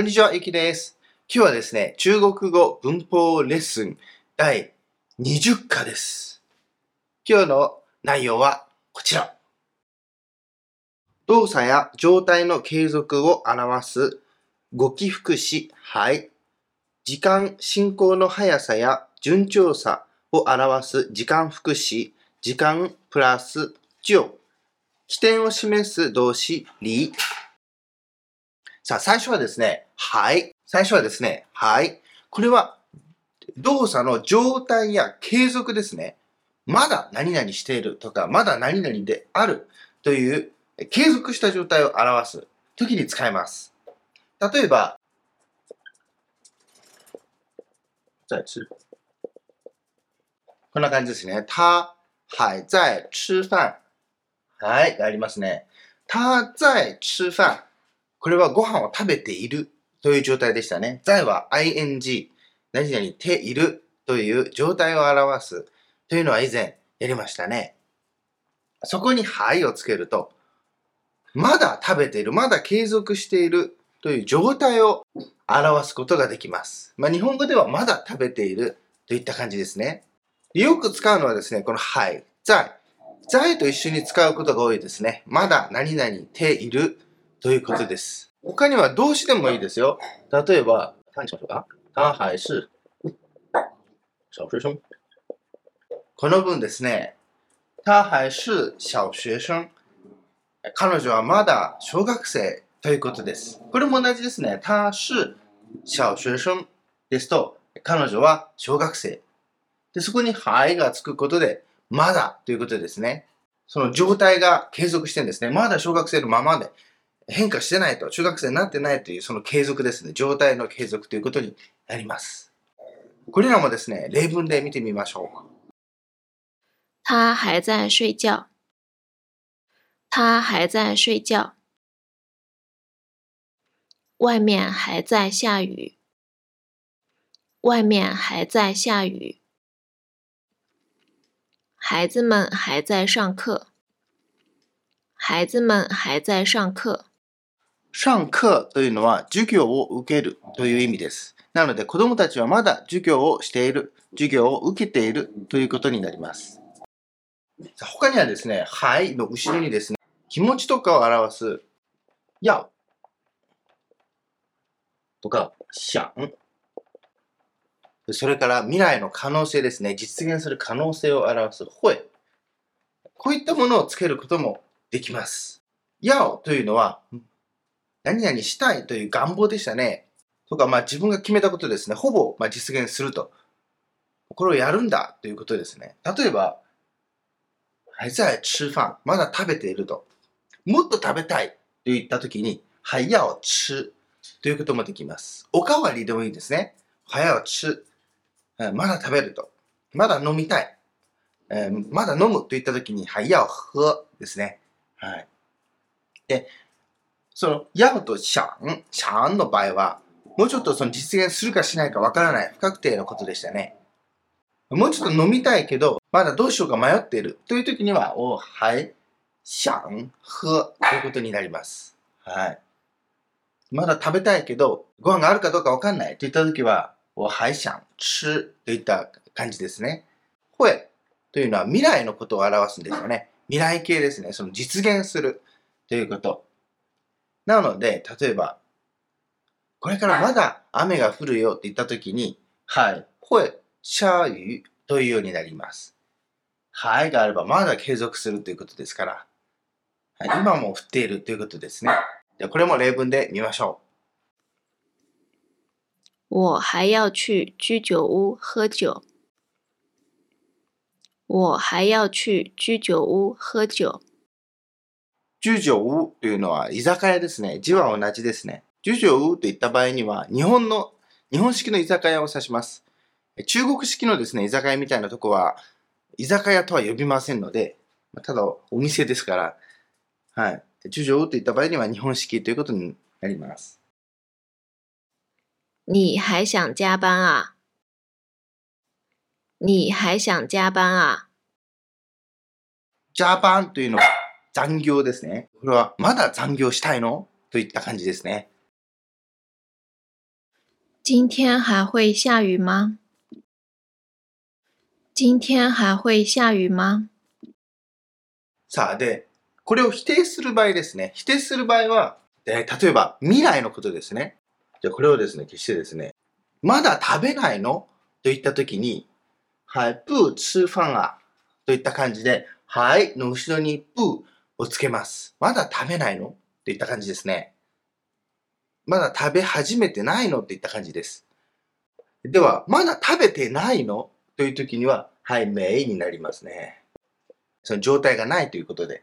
こんにちは、ゆきです。今日はですね、中国語文法レッスン第20課です。今日の内容はこちら。動作や状態の継続を表す語気副詞、はい。時間進行の速さや順調さを表す時間副詞、時間プラス上。起点を示す動詞、り。さあ、最初はですね、はい。最初はですね、はい。これは、動作の状態や継続ですね。まだ何々しているとか、まだ何々であるという継続した状態を表す時に使います。例えば、こんな感じですね。他还在吃飯。はい、がありますね。他在吃飯。これはご飯を食べているという状態でしたね。在は ing。何々ているという状態を表すというのは以前やりましたね。そこにはいをつけると、まだ食べている、まだ継続しているという状態を表すことができます。まあ、日本語ではまだ食べているといった感じですね。よく使うのはですね、このはい、在。在と一緒に使うことが多いですね。まだ何々ているということです。他には動詞でもいいですよ。例えば、何しましょうか他还是小学生。この文ですね。他还是小学生。彼女はまだ小学生ということです。これも同じですね。他是小学生ですと、彼女は小学生。で、そこにはいがつくことで、まだということですね。その状態が継続してるんですね。まだ小学生のままで変化してないと、中学生になってないというその継続ですね。状態の継続ということになります。これらもですね、例文で見てみましょう。他还在睡觉。他还在睡觉。外面还在下雨。外面还在下雨。孩子们还在上课。孩子们还在上課。上課というのは授業を受けるという意味です。なので子供たちはまだ授業をしている、授業を受けているということになります。他にはですね、はいの後ろにですね、気持ちとかを表す、要とか、想。それから未来の可能性ですね、実現する可能性を表す、会。こういったものをつけることもできます。要というのは、何々したいという願望でしたね。とか、まあ自分が決めたことですね。ほぼ、まあ、実現すると。これをやるんだということですね。例えば、还在吃飯。まだ食べていると。もっと食べたいと言ったときに、还要吃ということもできます。おかわりでもいいですね。还要吃。まだ食べると。まだ飲みたい。えーまだ飲むと言ったときに、还要喝ですね。はい。で、その、要と想、想の場合は、もうちょっとその実現するかしないかわからない不確定のことでしたね。もうちょっと飲みたいけど、まだどうしようか迷っているという時には、お、はい、想、喝ということになります。はい。まだ食べたいけど、ご飯があるかどうかわかんないといった時は、お、はい、想、吃といった感じですね。会というのは未来のことを表すんですよね。未来形ですね。その実現するということ。なので、例えば、これからまだ雨が降るよって言ったときに、はい、会下雨というようになります。はいがあればまだ継続するということですから、はい、今も降っているということですね。ではこれも例文で見ましょ我还要去居酒屋喝酒。我还要去居酒屋喝酒。う。住所屋というのは居酒屋ですね。字は同じですね。住所屋といった場合には、日本の、日本式の居酒屋を指します。中国式のですね、居酒屋みたいなとこは、居酒屋とは呼びませんので、まあただお店ですから、はい。住所といった場合には日本式ということになります。你还想加班啊？你还想加班啊？ジャパンというのは残業ですね。これはまだ残業したいの？といった感じですね。今天还会下雨吗？今天还会下雨吗？さあ、で、これを否定する場合ですね。否定する場合は、えー例えば未来のことですね。じゃあこれをですね、消してですね、まだ食べないの？といったときに、はい、不吃饭啊といった感じで、はいの後ろに不をつけます。まだ食べないの？といった感じですね。まだ食べ始めてないの？といった感じです。では、まだ食べてないの？というときには、はい、没になりますね。その状態がないということで、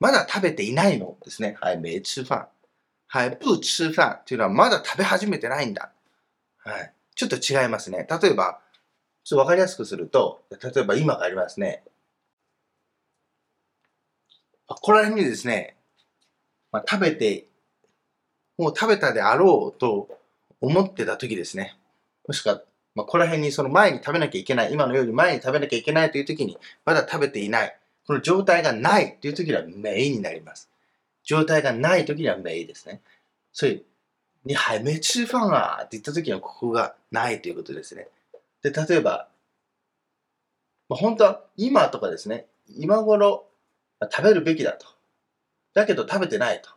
まだ食べていないの？ですね。はい、没吃飯。はい、不吃飯というのはまだ食べ始めてないんだ。はい。ちょっと違いますね。例えば、ちょっとわかりやすくすると、例えば今がありますね。ここら辺にですね、まあ、食べて、もう食べたであろうと思ってた時ですね。もしくは、まあ、ここら辺にその前に食べなきゃいけない、今のように前に食べなきゃいけないという時に、まだ食べていない。この状態がないという時にはメイになります。状態がない時にはメイですね。所以、你还没吃饭啊って言った時にはここがないということですね。で、例えば、まあ、本当は今とかですね、今頃食べるべきだと。だけど食べてないと。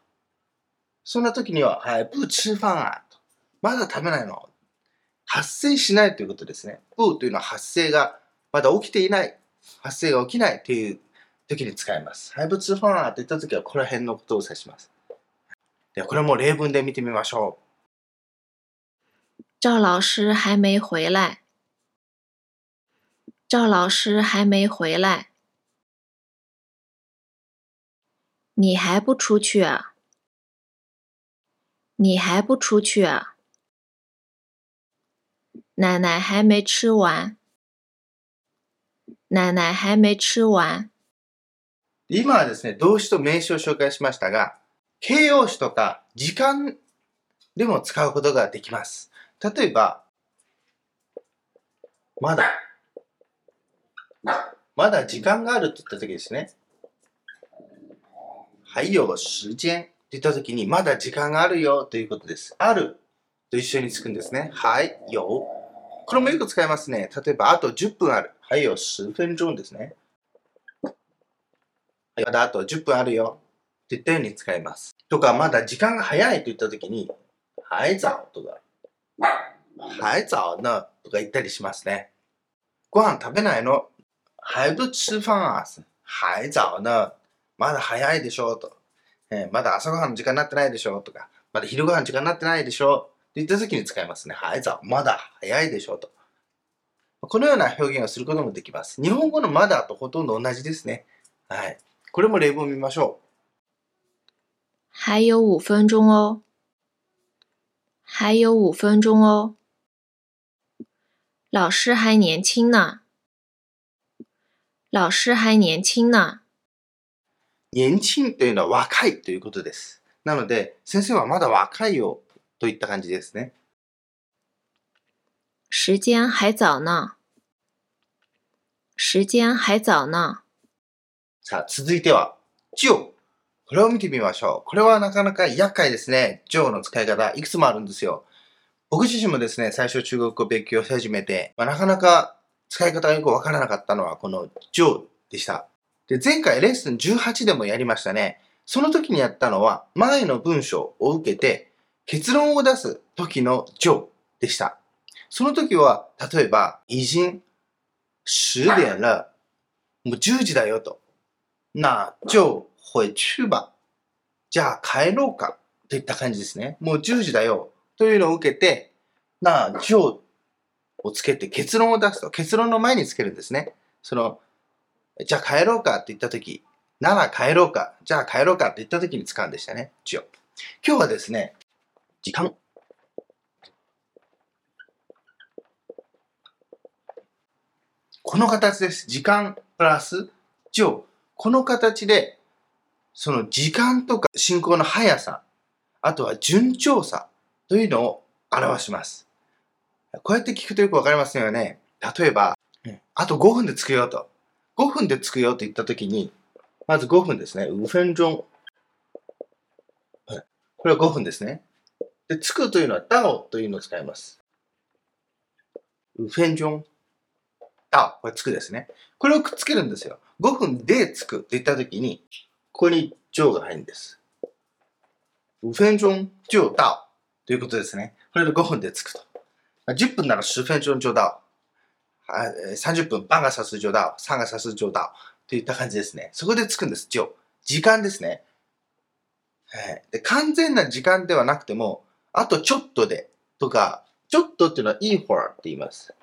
そんな時には、はい、不吃飯啊と。まだ食べないの。発生しないということですね。不というのは発生がまだ起きていない。発生が起きないという時に使います。はい、不吃飯啊って言った時はここら辺のことを指します。では、これも例文で見てみましょう。赵老师还没回来。赵老师还没回来。你还不出去啊？你还不出去啊？奶奶还没吃完。奶奶还没吃完。今はですね、動詞と名詞を紹介しましたが、形容詞とか時間でも使うことができます。例えば、まだ、まだ時間があるって言った時ですね。はいよ、時間って言った時に、まだ時間があるよとい。うことです。あると一緒につくんですね。はいよ。これもよく使い。ますね。例えば、あと10分ある。はいよ、10分鐘ですね。はいまだあと10分あるよ。って言ったように使います。とか、まだ時間が早いと言ったときに、はい早とか、はい早呢とか言ったりしますね。ご飯食べないの还不吃飯啊はい早呢まだ早いでしょと、えーまだ朝ごはんの時間になってないでしょとか、まだ昼ごはんの時間になってないでしょって言ったときに使いますね。はい早まだ早いでしょと。このような表現をすることもできます。日本語のまだとほとんど同じですね。はい。これも例文を見ましょう还有五分钟哦。还有五分钟哦。老师还年轻呢。老师还年轻呢。う。年轻というのは若いということです。なので、先生はまだ若いよといった感じですね。时间还早呢。时间还早呢。さあ、続いては、就。これを見てみましょう。これはなかなか厄介ですね。就の使い方、いくつもあるんですよ。僕自身もですね、最初中国語を勉強し始めて、まあ、なかなか使い方がよくわからなかったのはこの就でした。で、前回レッスン18でもやりましたね。その時にやったのは、前の文章を受けて結論を出す時の就でした。その時は、例えば、已经10点了。もう10時だよと。那就回去吧。じゃあ帰ろうか。といった感じですね。もう10時だよ。というのを受けて、な就をつけて結論を出すと。結論の前につけるんですね。その、じゃあ帰ろうかって言ったとき、なら帰ろうか。じゃあ帰ろうかって言ったときに使うんでしたね。就。今日はですね、時間。この形です。時間プラス就。この形で、その時間とか進行の速さ、あとは順調さというのを表します。こうやって聞くとよくわかりますよね。例えば、あと5分で着くよと。5分で着くよと言ったときに、まず5分ですね。5分鐘。これは5分ですね。で、着くというのは、ダオというのを使います。ウフェンジョン、あ、これつくですね。これをくっつけるんですよ。5分でつくって言ったときに、ここにジョーが入るんです。ウフェンジョン、ジョー、ダオということですね。これで5分でつくと。10分なら10分鐘ジョーダオ。あ30分、バンがさすジョーダオ、サンがさすジョダオ。といった感じですね。そこでつくんです、ジョ。時間ですね。はい。で、完全な時間ではなくても、あとちょっとで、とか、ちょっとっていうのは、いいほらって言います。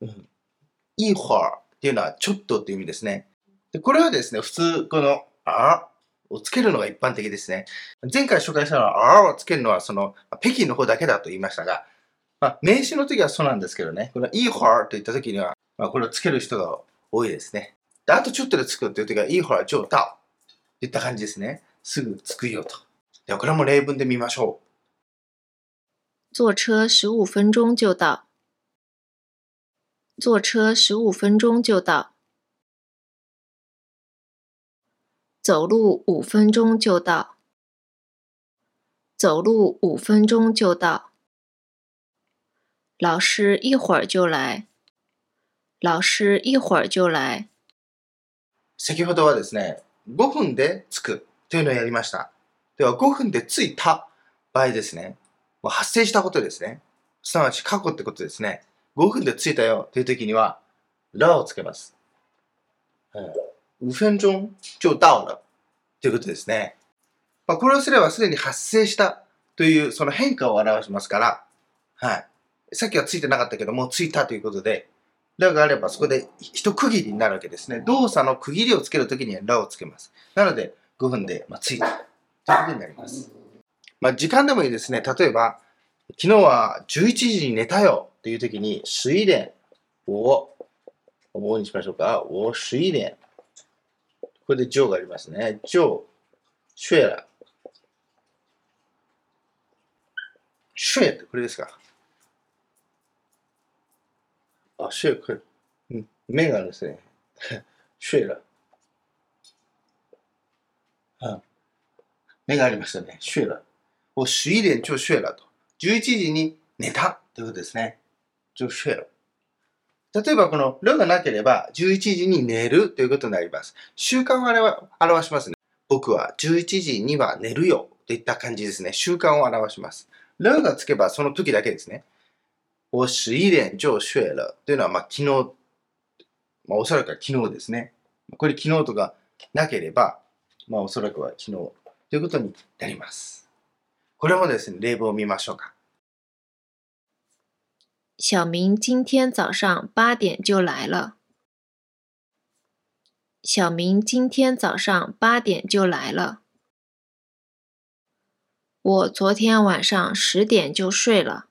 うん。いいほらっていうのは、ちょっとっていう意味ですね。で、これはですね、普通、この、あをつけるのが一般的ですね。前回紹介したのは、あをつけるのは、その、北京の方だけだと言いましたが、まあ、名詞の時はそうなんですけどね、このいいほらと言った時には、まあ、これをつける人が多いですね。で、あとちょっとでつくっていう時は、いいほら、上到。といった感じですね。すぐつくよと。では、これも例文で見ましょう。坐车十五分钟就到。坐车十五分钟就到。走路五分钟就到。走路五分钟就到。老师一会儿就来。老师一会儿就来。先ほどはですね、5分で着くというのをやりました。では、5分で着いた場合ですね、もう発生したことですね。すなわち過去ってことですね。5分で着いたよという時には、らをつけます。5分鐘就到了ということですね。まあ、これをすればすでに発生したというその変化を表しますから、はい。さっきはついてなかったけども、ついたということで、ラがあればそこで一区切りになるわけですね。動作の区切りをつけるときにはラをつけます。なので5分で、まあ、ついたということになります。まあ、時間でもいいですね。例えば、昨日は11時に寝たよというときに、十点を、をにしましょうか。我十点。これで上がありますね。上、睡了。睡ってこれですかあ、睡これ。うん目があるんですね。睡了。あ目がありましたね。睡了。我十一点就睡了と。11時に寝たということですね。就睡了。例えばこの、るがなければ、11時に寝るということになります。習慣を表表しますね。僕は11時には寝るよといった感じですね。習慣を表します。るがつけばその時だけですね。我十一点就睡了というのは、まあ、昨日、まあ、おそらくは昨日ですね。これ昨日とかなければ、まあ、おそらくは昨日ということになります。これもですね、例文を見ましょうか。小明今天早上八点就来了。小明今天早上八点就来了。我昨天晚上十点就睡了。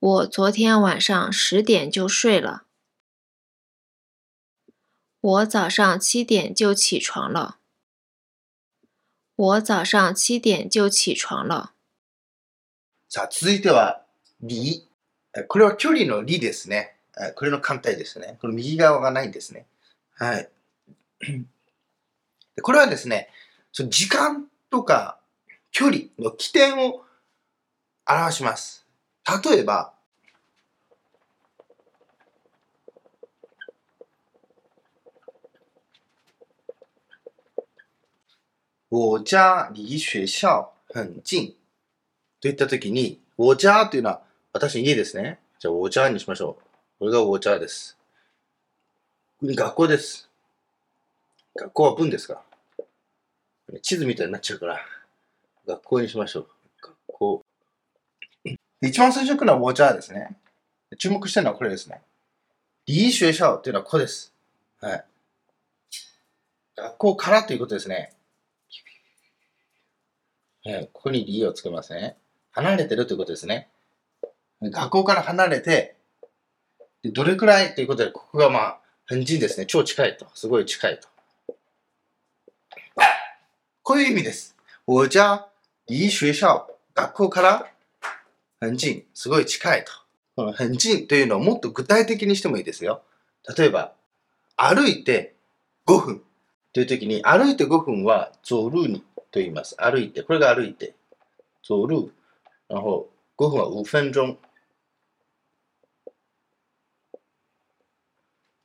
我昨天晚上十点就睡了。我早上七点就起床了。我早上七点就起床了。さあ、続いては、り。これは距離のりですね。これの簡体ですね。この右側がないんですね。はい。これはですね、その時間とか距離の起点を表します。例えば、我家离学校很近。といったときに、我家というのは私の家ですね。じゃあ、我家にしましょう。これが我家です。学校です。学校は文ですか地図みたいになっちゃうから、学校にしましょう。一番最初に来るのは我家ですね。注目してるのはこれですね。離学校っていうのはここです。はい。学校からということですね。はい、ここに理をつけますね。離れてるということですね。学校から離れて、どれくらいということで、ここがまあ、很近ですね。超近いと。すごい近いと。こういう意味です。我家離学校、学校から很近、すごい近いと。この很近というのをもっと具体的にしてもいいですよ。例えば、歩いて5分という時に、歩いて5分は走るにと言います。歩いて、これが歩いて。走る。然后、5分は5分钟。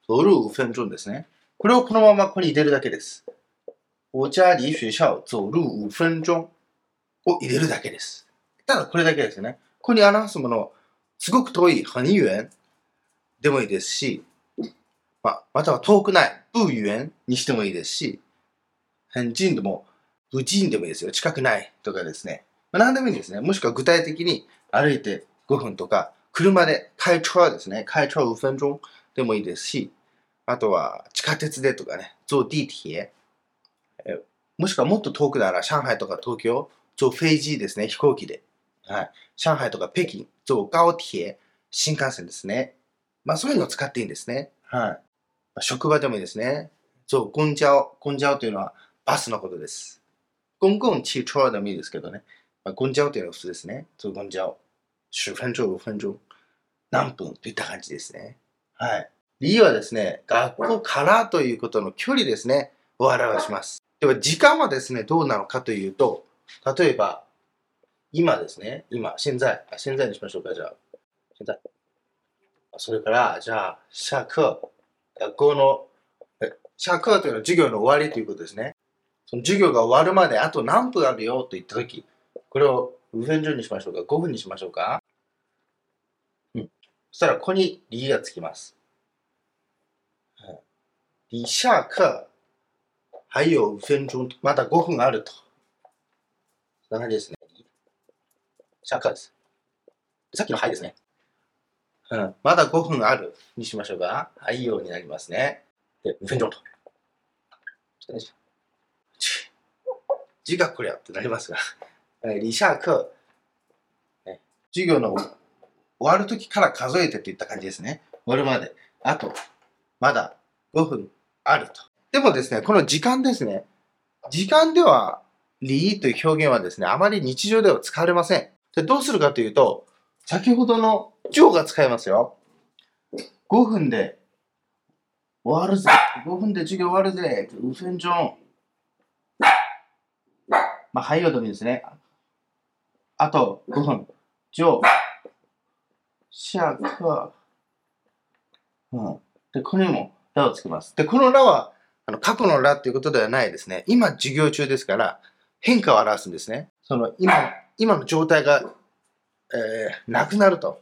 走る5分钟ですね。これをこのままここに入れるだけです。お家離学校走る5分钟を入れるだけです。ただこれだけですね。ここに表すもの、すごく遠い、很遠でもいいですし、まあ、または遠くない、不遠にしてもいいですし、很近でも、不近でもいいですよ。近くないとかですね。まあ、何でもいいんですね。もしくは具体的に歩いて5分とか、車で、開車ですね。開車5分鐘でもいいですし、あとは地下鉄でとかね、坐地铁。もしくはもっと遠くなら上海とか東京、坐飛機ですね、飛行機で。はい。上海とか北京、坐高铁、新幹線ですね。まあそういうのを使っていいんですね。はい。まあ、職場でもいいですね。坐公交、公交というのはバスのことです。公共汽車でもいいですけどね。まあ、公交というのは普通ですね。坐公交。10分鐘、5分鐘。何分といった感じですね。はい。理由はですね、学校からということの距離ですね、を表します。では、時間はですね、どうなのかというと、例えば、今ですね、今、現在、あ現在にしましょうか、じゃあ。現在。それから、じゃあ、下課。学校の、え下課というのは授業の終わりということですね。その授業が終わるまであと何分あるよと言ったとき、これを5分鐘にしましょうか、5分にしましょうか。うん。そしたら、ここに理がつきます。离下課还有5分鐘、まだ5分あると。そんな感じですね。下課です。さっきのはいですね。うん、まだ5分あるにしましょうか。はいようになりますね。で、5分鐘と。ちょっとねち字がこりゃってなりますが。え離下課、ね、授業の終わる時から数えてといった感じですね。終わるまで。あと、まだ5分あると。でもですね、この時間ですね。時間では、リーという表現はですね、あまり日常では使われません。でどうするかというと、先ほどの上が使えますよ。5分で終わるぜ。5分で授業終わるぜ。5分鐘。まあ、はいよでもいいですね。あと5分。上。下課。うん。で、これにも、らをつけます。で、このらは、あの、過去のらっていうことではないですね。今、授業中ですから、変化を表すんですね。その、今、今の状態が、えー、なくなると。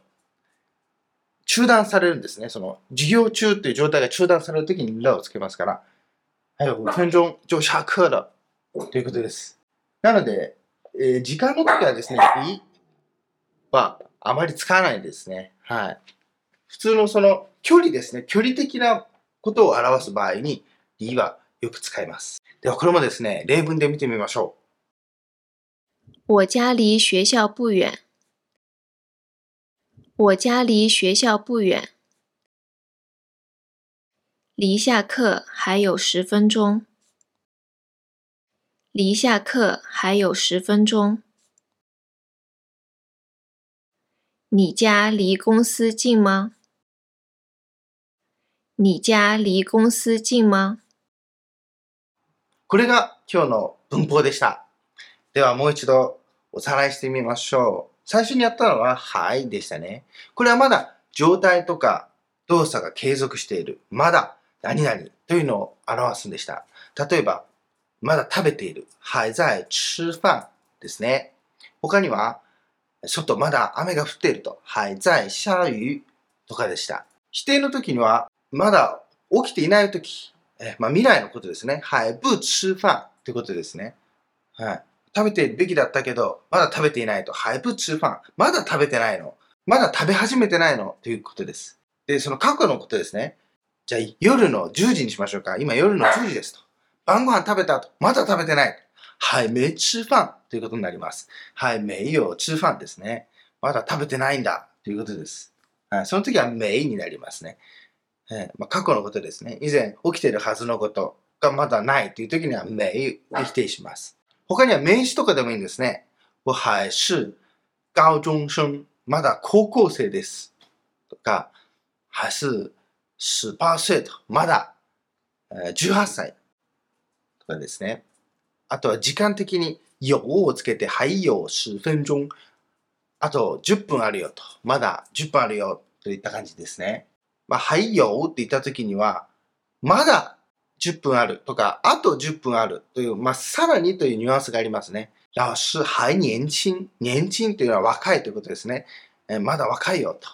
中断されるんですね。その、授業中っていう状態が中断されるときにらをつけますから、はい、5分鐘就下課了。ということです。なので、えー時間の時はですね、りはあまり使わないですね。はい。普通のその距離ですね、距離的なことを表す場合に、りはよく使います。では、これもですね、例文で見てみましょ我家离学校不远。我家离学校不远。离下课还有十分钟。离下课还有十分钟。你家离公司近吗？你家离公司近吗？う。これが今日の文法でした。 では、もう一度おさらいしてみましょう。最初にやったのは、はいでしたね。これはまだ状態とか動作が継続している。まだ何々というのを表すんでした。例えば、まだ食べている。还在吃飯ですね。他には、外まだ雨が降っていると。还在下雨とかでした。否定の時には、まだ起きていない時、えまあ、未来のことですね。还不吃飯ということですね。はい。食べてるべきだったけど、まだ食べていないと。还不吃飯。まだ食べてないの。まだ食べ始めてないのということです。で、その過去のことですね。じゃあ、夜の10時にしましょうか。今夜の10時ですと。晩ご飯食べた後、まだ食べてない。还没吃飯ということになります。还没有吃飯ですね。まだ食べてないんだということです。その時は没になりますね。えーまあ、過去のことですね。以前起きてるはずのことがまだないという時には没で否定します。他には名詞とかでもいいんですね。我还是高中生。まだ高校生です。とか、还是18歳と。まだ18歳。とかですね。あとは時間的に有をつけて、はい有10分鐘。あと10分あるよと。まだ10分あるよといった感じですね。まあ、はいよって言った時には、まだ10分あるとか、あと10分あるという、まあ、さらにというニュアンスがありますね。老師还年轻。年轻というのは若いということですね。えまだ若いよと。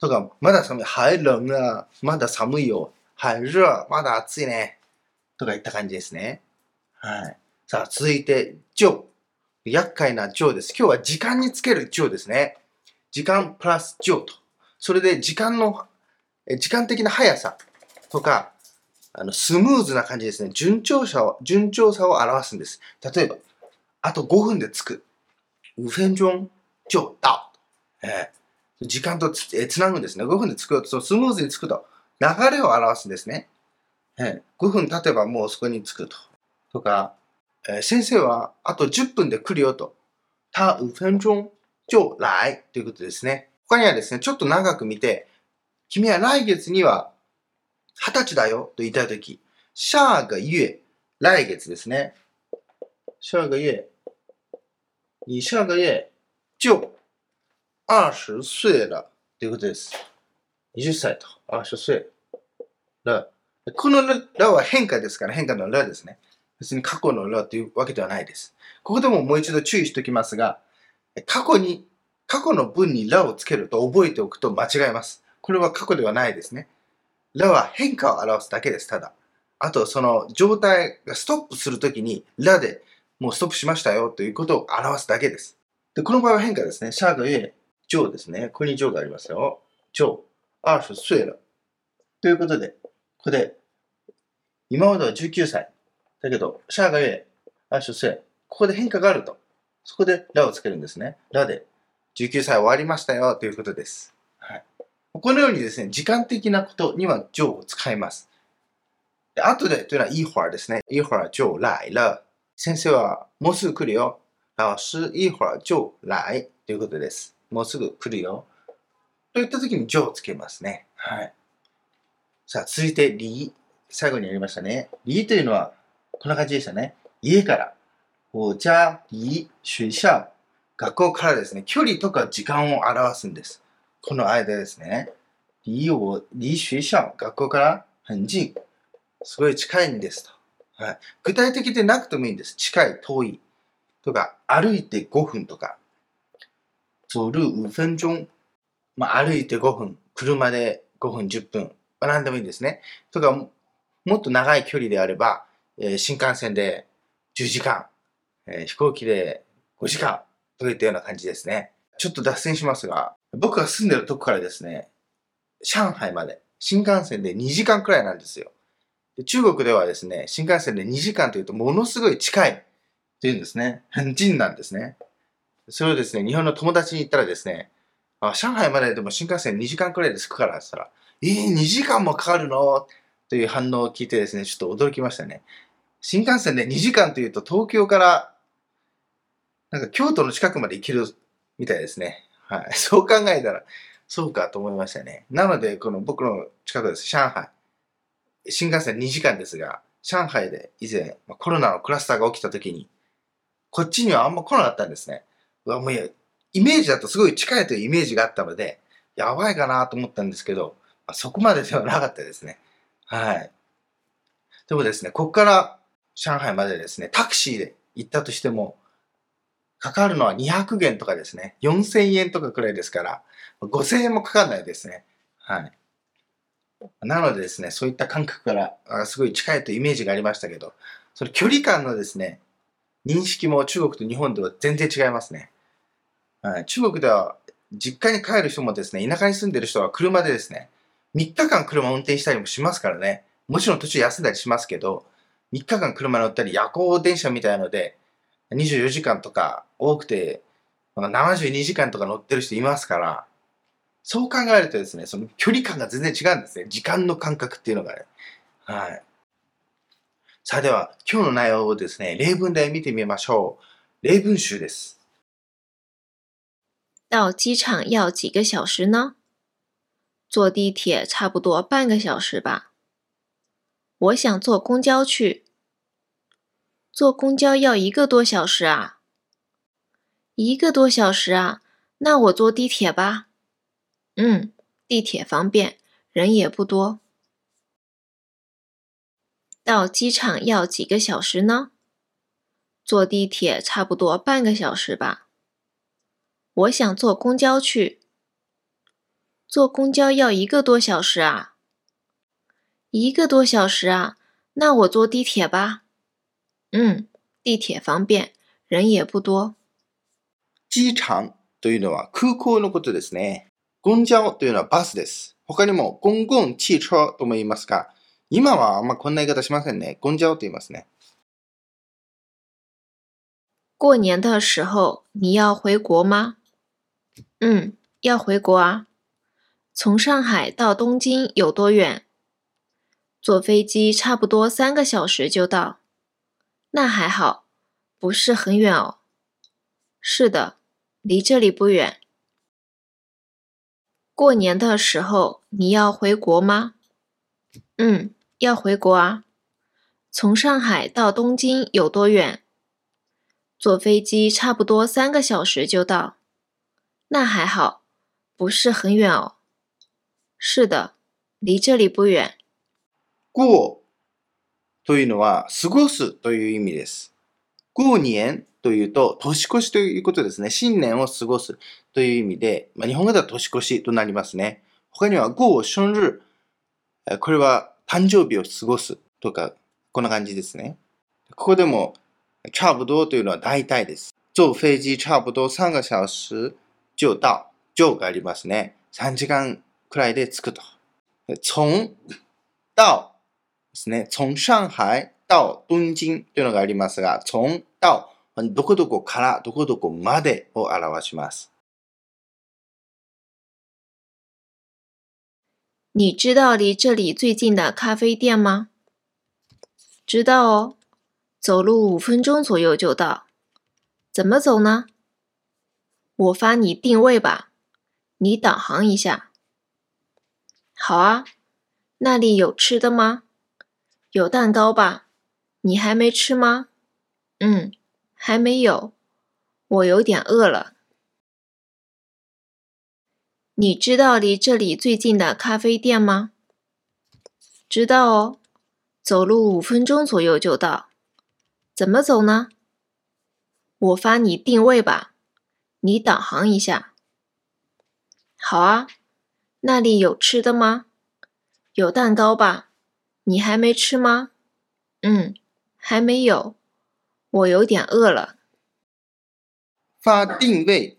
とか、まだ寒い。还冷啊。まだ寒いよ。还热。まだ暑いね。とかいった感じですね。はい。さあ、続いて、上。厄介な上です。今日は時間につける上ですね。時間プラス上と。それで時間の、時間的な速さとか、あの、スムーズな感じですね。順調さを、順調さを表すんです。例えば、あと5分で着く。5分鐘就到。えー、時間とつ,、えー、つなぐんですね。5分で着くよと、スムーズに着くと、流れを表すんですね。えー、5分経てばもうそこに着くと。とか、えー、先生はあと10分で来るよと。他5分鐘就来ということですね。他にはですね、ちょっと長く見て、君は来月には二十歳だよと言いたいとき、下个月、来月ですね。下个月、你下个月就二十岁了ということです。20歳と二十岁了。このらは変化ですから、変化のらですね。別に過去のらというわけではないです。ここでももう一度注意しておきますが、過去に、過去の文にらをつけると覚えておくと間違えます。これは過去ではないですね。らは変化を表すだけです、ただ。あと、その状態がストップするときに、らでもうストップしましたよということを表すだけです。で、この場合は変化ですね。下个月、上ですね。ここに上がありますよ。上、二十岁了。ということで、ここで、今までは19歳。だけど、下个月、二十岁。ここで変化があると。そこで、らをつけるんですね。らで、19歳終わりましたよということです。このようにですね、時間的なことには上を使います。で後でというのは一会儿ですね。一会儿就来了。先生はもうすぐ来るよ。老師一会儿就来ということです。もうすぐ来るよ。といった時に上をつけますね。はい。さあ、続いて、り最後にやりましたね。りというのは、こんな感じでしたね。家から。我家、离、学校。学校からですね、距離とか時間を表すんです。この間ですね。離我、離学校、学校から很近。すごい近いんですと。はい。具体的でなくてもいいんです。近い、遠い。とか、歩いて5分とか。走路5分鐘。まあ、歩いて5分。車で5分、10分。まあ、何でもいいんですね。とか、もっと長い距離であれば、えー、新幹線で10時間、えー、飛行機で5時間といったような感じですね。ちょっと脱線しますが、僕が住んでるとこからですね、上海まで新幹線で2時間くらいなんですよ。で中国ではですね、新幹線で2時間というとものすごい近いというんですね。很近なんですね。それをですね、日本の友達に言ったらですね、あ上海まででも新幹線2時間くらいで着くからって言ったら、えー、2時間もかかるの？という反応を聞いてですね、ちょっと驚きましたね。新幹線で2時間というと東京からなんか京都の近くまで行けるみたいですね。はい。そう考えたら、そうかと思いましたね。なので、この僕の近くです。上海。新幹線2時間ですが、上海で以前、コロナのクラスターが起きた時に、こっちにはあんま来なかったんですね。うわ、もういや、イメージだとすごい近いというイメージがあったので、やばいかなと思ったんですけど、あ、そこまでではなかったですね。はい。でもですね、ここから上海までですね、タクシーで行ったとしても、かかるのは200元とかですね。4000円とかくらいですから、5000円もかかんないですね。はい。なのでですね、そういった感覚からすごい近いというイメージがありましたけど、その距離感のですね、認識も中国と日本では全然違いますね。はい、中国では実家に帰る人もですね、田舎に住んでる人は車でですね、3日間車を運転したりもしますからね。もちろん途中休んだりしますけど、3日間車乗ったり夜行電車みたいので、24時間とか多くて、72時間とか乗ってる人いますから、そう考えるとですね、その距離感が全然違うんですね。時間の感覚っていうのがね。はい。さあでは、今日の内容をですね、例文で見てみましょう。例文集です。到机场要几个小时呢？坐地铁差不多半个小时吧。我想坐公交去。坐公交要一个多小时啊！一个多小时啊，那我坐地铁吧。嗯，地铁方便，人也不多。到机场要几个小时呢？坐地铁差不多半个小时吧。我想坐公交去。坐公交要一个多小时啊？一个多小时啊？那我坐地铁吧。嗯，地铁方便，人也不多。機場というのは空港のことですね。公交というのはバスです。他にも公共汽車とも言いますが、今はあんまこんな言い方しませんね。公交と言いますね。过年的时候你要回国吗？嗯，要回国啊。从上海到东京有多远？坐飞机差不多三个小时就到。 那还好，不是很远哦。是的，离这里不远。过年的时候你要回国吗？嗯，要回国啊。从上海到东京有多远？坐飞机差不多三个小时就到，那还好，不是很远哦。是的，离这里不远。过というのは過ごすという意味です。过年というと年越しということですね。新年を過ごすという意味で、まあ、日本語では年越しとなりますね。他には过生日、これは誕生日を過ごすとか、こんな感じですね。ここでも差不多というのは大体です。坐飛機差不多3个小時就到。就がありますね。3時間くらいで着くと。从到ですね。从上海到東京というのがありますが、从到どこどこからどこどこまでを表します。你知道离这里最近的咖啡店吗？知道哦。走路五分钟左右就到，怎么走呢？我发你定位吧，你导航一下。好啊，那里有吃的吗？有蛋糕吧？你还没吃吗？嗯，还没有，我有点饿了。你知道离这里最近的咖啡店吗？知道哦，走路五分钟左右就到。怎么走呢？我发你定位吧，你导航一下。好啊，那里有吃的吗？有蛋糕吧？你还没吃吗？嗯，还没有，我有点饿了。发定位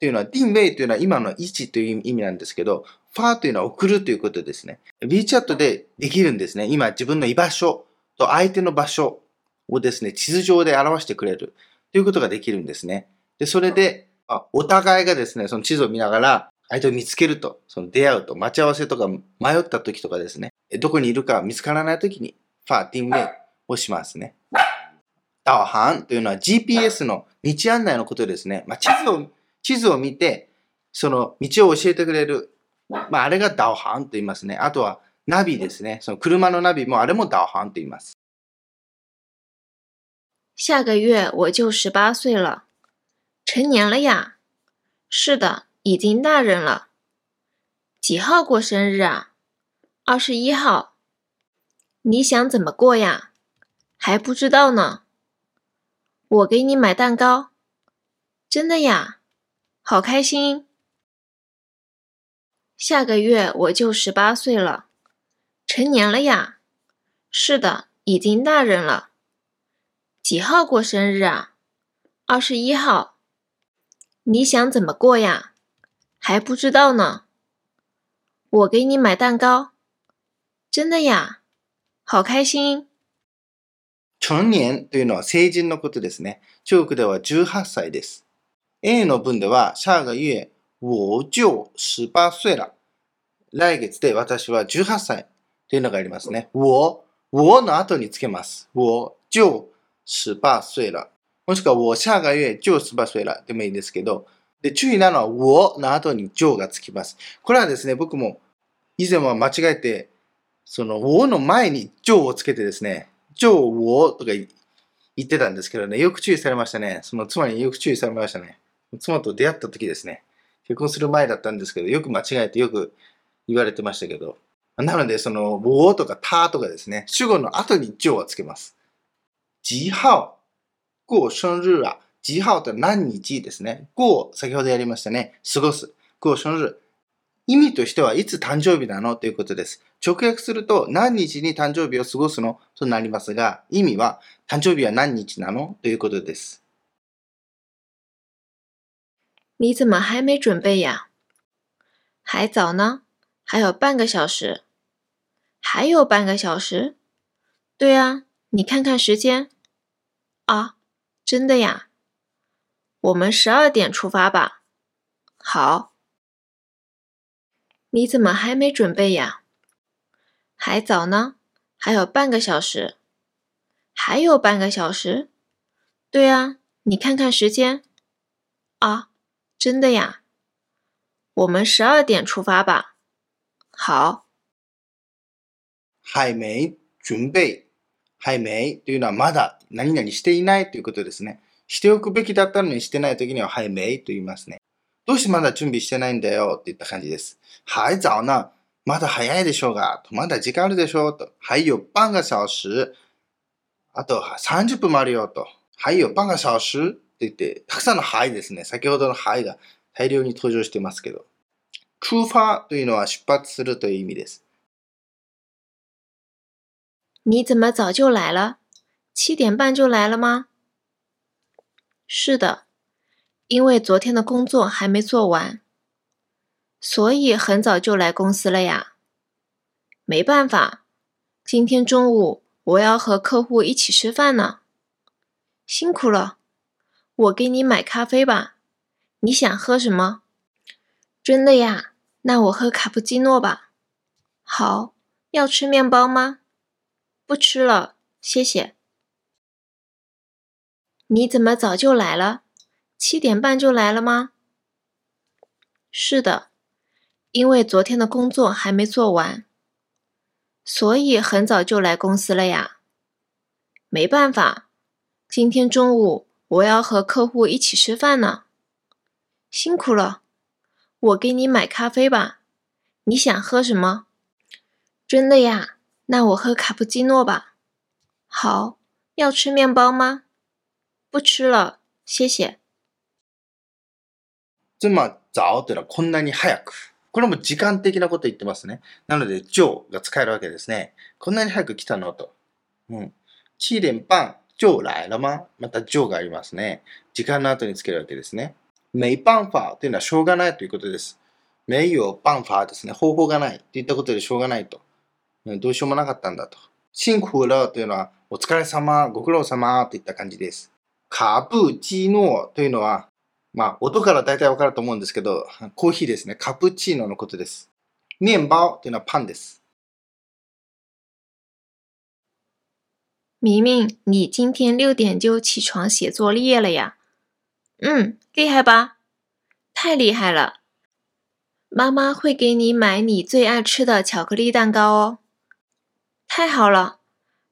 というのは、定位というのは今の位置という意味なんですけど、ファーというのは送るということですね。WeChat でできるんですね。今自分の居場所と相手の場所をですね、地図上で表してくれるということができるんですね。で、それで、あお互いがですね、その地図を見ながら、相手を見つけると、その出会うと、待ち合わせとか迷った時とかですね、どこにいるか見つからない時に、ファーティンメイをしますね。導航というのは GPS の道案内のことですね。まあ、地図を、地図を見て、その道を教えてくれる。まあ、あれが導航と言いますね。あとはナビですね。その車のナビもあれも導航と言います。下个月我就十八岁了，成年了呀。是的，已经大人了。几号过生日啊？二十一号。你想怎么过呀？还不知道呢。我给你买蛋糕。真的呀？好开心。下个月我就十八岁了，成年了呀。是的，已经大人了。几号过生日啊？二十一号。你想怎么过呀？还不知道呢。我给你买蛋糕。真的呀？好开心。成年というのは成人のことですね。中国では18歳です。A の文では、下个月我就十八岁了。来月で私は18歳というのがありますね。我、我の後につけます。我就十八岁了。もしくは、我下个月就十八岁了でもいいですけど、で、注意なのは、我の後に就がつきます。これはですね、僕も以前は間違えて、その、我の前に就をつけてですね、就我とか言ってたんですけどね、よく注意されましたね。その妻によく注意されましたね。妻と出会った時ですね。結婚する前だったんですけど、よく間違えてよく言われてましたけど、なので、その、我とか他とかですね、主語の後に就をつけます。几号、過生日は、几号って何日ですね。過、先ほどやりましたね。過ごす。過生日。意味としてはいつ誕生日なのということです。直訳すると何日に誕生日を過ごすの？となりますが、意味は誕生日は何日なの？ということです。你怎么还没准备呀？还早呢，还有半个小时。还有半个小时？对啊，你看看时间。啊，真的呀？我们十二点出发吧。好。你怎么还没准备呀？还早呢，还有半个小时。还有半个小时？对啊，你看看时间。啊，真的呀？我们十二点出发吧。好。还没準備。はいめいというのはまだ何々していないということですね。 しておくべきだったのにしてないときにははいめいと言いますね。どうしてまだ準備してないんだよって言った感じです。はい、早な。まだ早いでしょうが。まだ時間あるでしょうと。はいよ、半が小時。あと30分もあるよと。はいよ、半が小時って言って、たくさんのはいですね。先ほどのはいが大量に登場してますけど。出发というのは出発するという意味です。你怎么早就来了？七点半就来了吗？是的，因为昨天的工作还没做完，所以很早就来公司了呀。没办法，今天中午我要和客户一起吃饭呢。辛苦了，我给你买咖啡吧。你想喝什么？真的呀？那我喝卡布基诺吧。好，要吃面包吗？不吃了，谢谢。你怎么早就来了？七点半就来了吗？是的，因为昨天的工作还没做完，所以很早就来公司了呀。没办法，今天中午我要和客户一起吃饭呢。辛苦了，我给你买咖啡吧。你想喝什么？真的呀？那我喝卡布基诺吧。好，要吃面包吗？不吃了，谢谢。这么早というのはこんなに早く。これも時間的なこと言ってますね。なので、上が使えるわけですね。こんなに早く来たのと。うん。七点半、就来了吗？ままた上がありますね。時間の後につけるわけですね。没办法というのはしょうがないということです。没有办法ですね。方法がないといったことでしょうがないと。うんどうしようもなかったんだと。シンクルというのは、お疲れ様、ご苦労様といった感じです。カプチーノというのは、まあ、音から大体わかると思うんですけど、コーヒーですね。カプチーノのことです。面包というのはパンです。明明，你今天六点就起床写作业了呀？嗯，厉害吧？太厉害了！妈妈会给你买你最爱吃的巧克力蛋糕哦。太好了，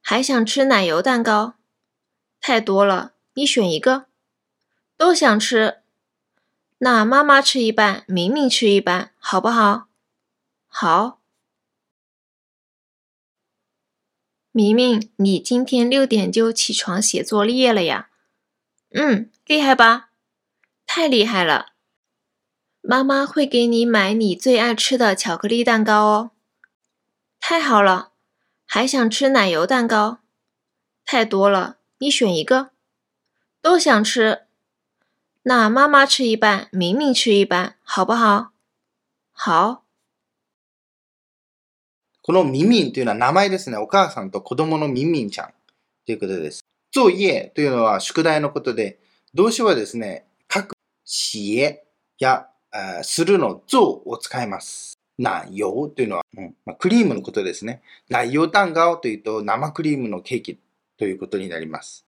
还想吃奶油蛋糕？太多了，你选一个。都想吃，那妈妈吃一半，明明吃一半，好不好？好。明明，你今天六点就起床写作业了呀？嗯，厉害吧？太厉害了。妈妈会给你买你最爱吃的巧克力蛋糕哦。太好了。还想吃奶油蛋糕？太多了，你选一个。都想吃，那妈妈吃一半，明明吃一半，好不好？好。このミミンというのは名前ですね。お母さんと子供のミミンちゃんということです。作業というのは宿題のことで、動詞はですね、書く、写や、するの像を使います。奶油というのは、うんまあ、クリームのことですね。奶油蛋糕というと生クリームのケーキということになります。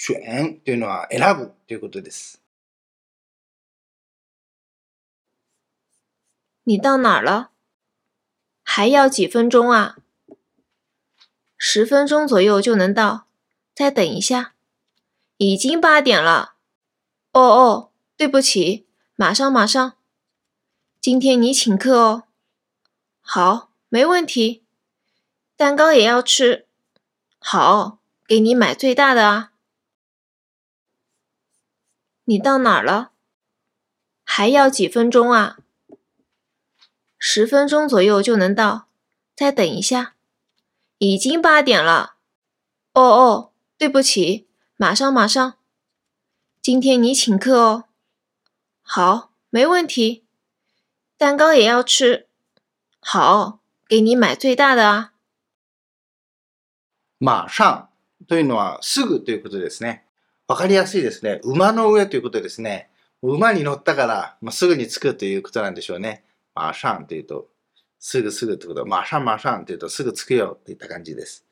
選というのは選ぶということです。你到哪儿了？还要几分钟啊？十分钟左右就能到，再等一下。已经八点了。哦哦，对不起，马上马上。今天你请客哦。好， 没问题。蛋糕也要吃。好，给你买最大的啊。 你到哪儿了？还要几分钟啊？十分钟左右就能到。再等一下。已经八点了。哦哦，对不起，马上马上。今天你请客哦。好，没问题。蛋糕也要吃。好，给你买最大的啊。马上というのはすぐということですね。 わかりやすいですね。馬の上ということですね。馬に乗ったから、まあ、すぐに着くということなんでしょうね。马上というと、すぐすぐということ。马上马上というと、すぐ着くよといった感じです。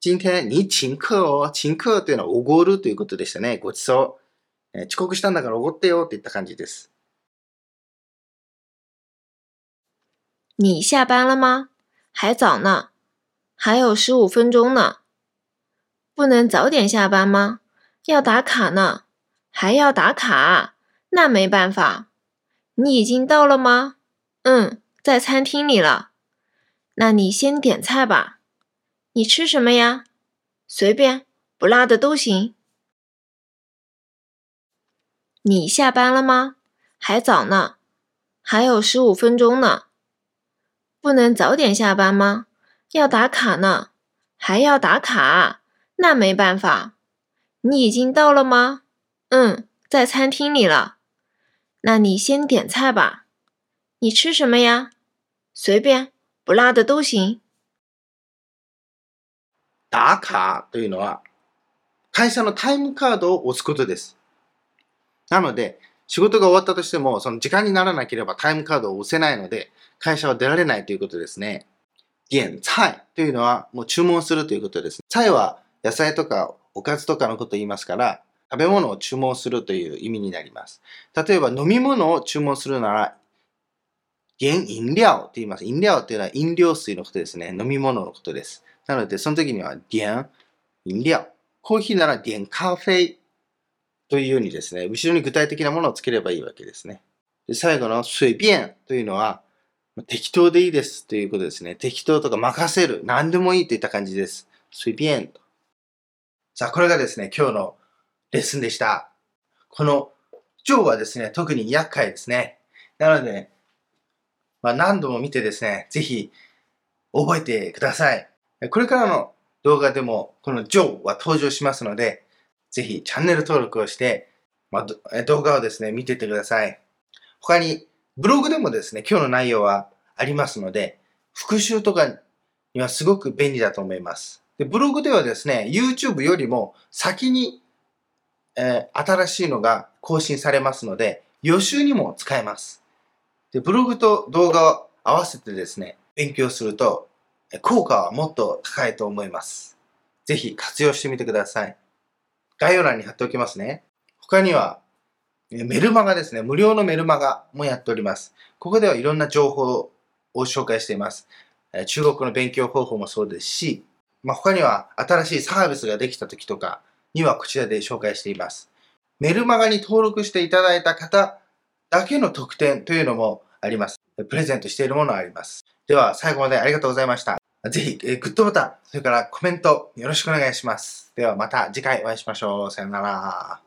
今天你请客を、請客というのはおごるということでしたね。ごちそう。遅刻したんだからおごってよといった感じです。你下班了吗？还早呢，还有十五分钟呢。不能早点下班吗？要打卡呢，还要打卡，那没办法。你已经到了吗？嗯，在餐厅里了。那你先点菜吧。你吃什么呀？随便，不辣的都行。你下班了吗？还早呢，还有十五分钟呢。不能早点下班吗？要打卡呢，还要打卡，那没办法。你已经到了吗？嗯，在餐厅里了。那你先点菜吧。你吃什么呀？随便，不辣的都行。打卡というのは会社のタイムカードを押すことです。なので、仕事が終わったとしても、その時間にならなければタイムカードを押せないので、会社は出られないということですね。点菜というのはもう注文するということです。菜は野菜とかおかずとかのことを言いますから、食べ物を注文するという意味になります。例えば飲み物を注文するなら、原飲料と言います。飲料というのは飲料水のことですね。飲み物のことです。なので、その時には、原飲料。コーヒーなら、原カフェというようにですね、後ろに具体的なものをつければいいわけですね。で最後の随便というのは、適当でいいですということですね。適当とか任せる。何でもいいといった感じです。随便と。さあ、これがですね、今日のレッスンでした。この、今日はですね、特に厄介ですね。なので、まあ、何度も見てですね、ぜひ覚えてください。これからの動画でも、このジョーは登場しますので、ぜひチャンネル登録をして、まあ、動画をですね、見ててください。他に、ブログでもですね、今日の内容はありますので、復習とかにはすごく便利だと思います。でブログではですね、YouTube よりも先に、えー、新しいのが更新されますので、予習にも使えます。でブログと動画を合わせてですね、勉強すると、効果はもっと高いと思います。ぜひ活用してみてください。概要欄に貼っておきますね。他には、メルマガですね。無料のメルマガもやっております。ここではいろんな情報を紹介しています。中国の勉強方法もそうですし、まあ、他には新しいサービスができた時とかにはこちらで紹介しています。メルマガに登録していただいた方だけの特典というのもあります。プレゼントしているものがあります。では、最後までありがとうございました。ぜひ、えグッドボタン、それからコメントよろしくお願いします。ではまた次回お会いしましょう。さよなら。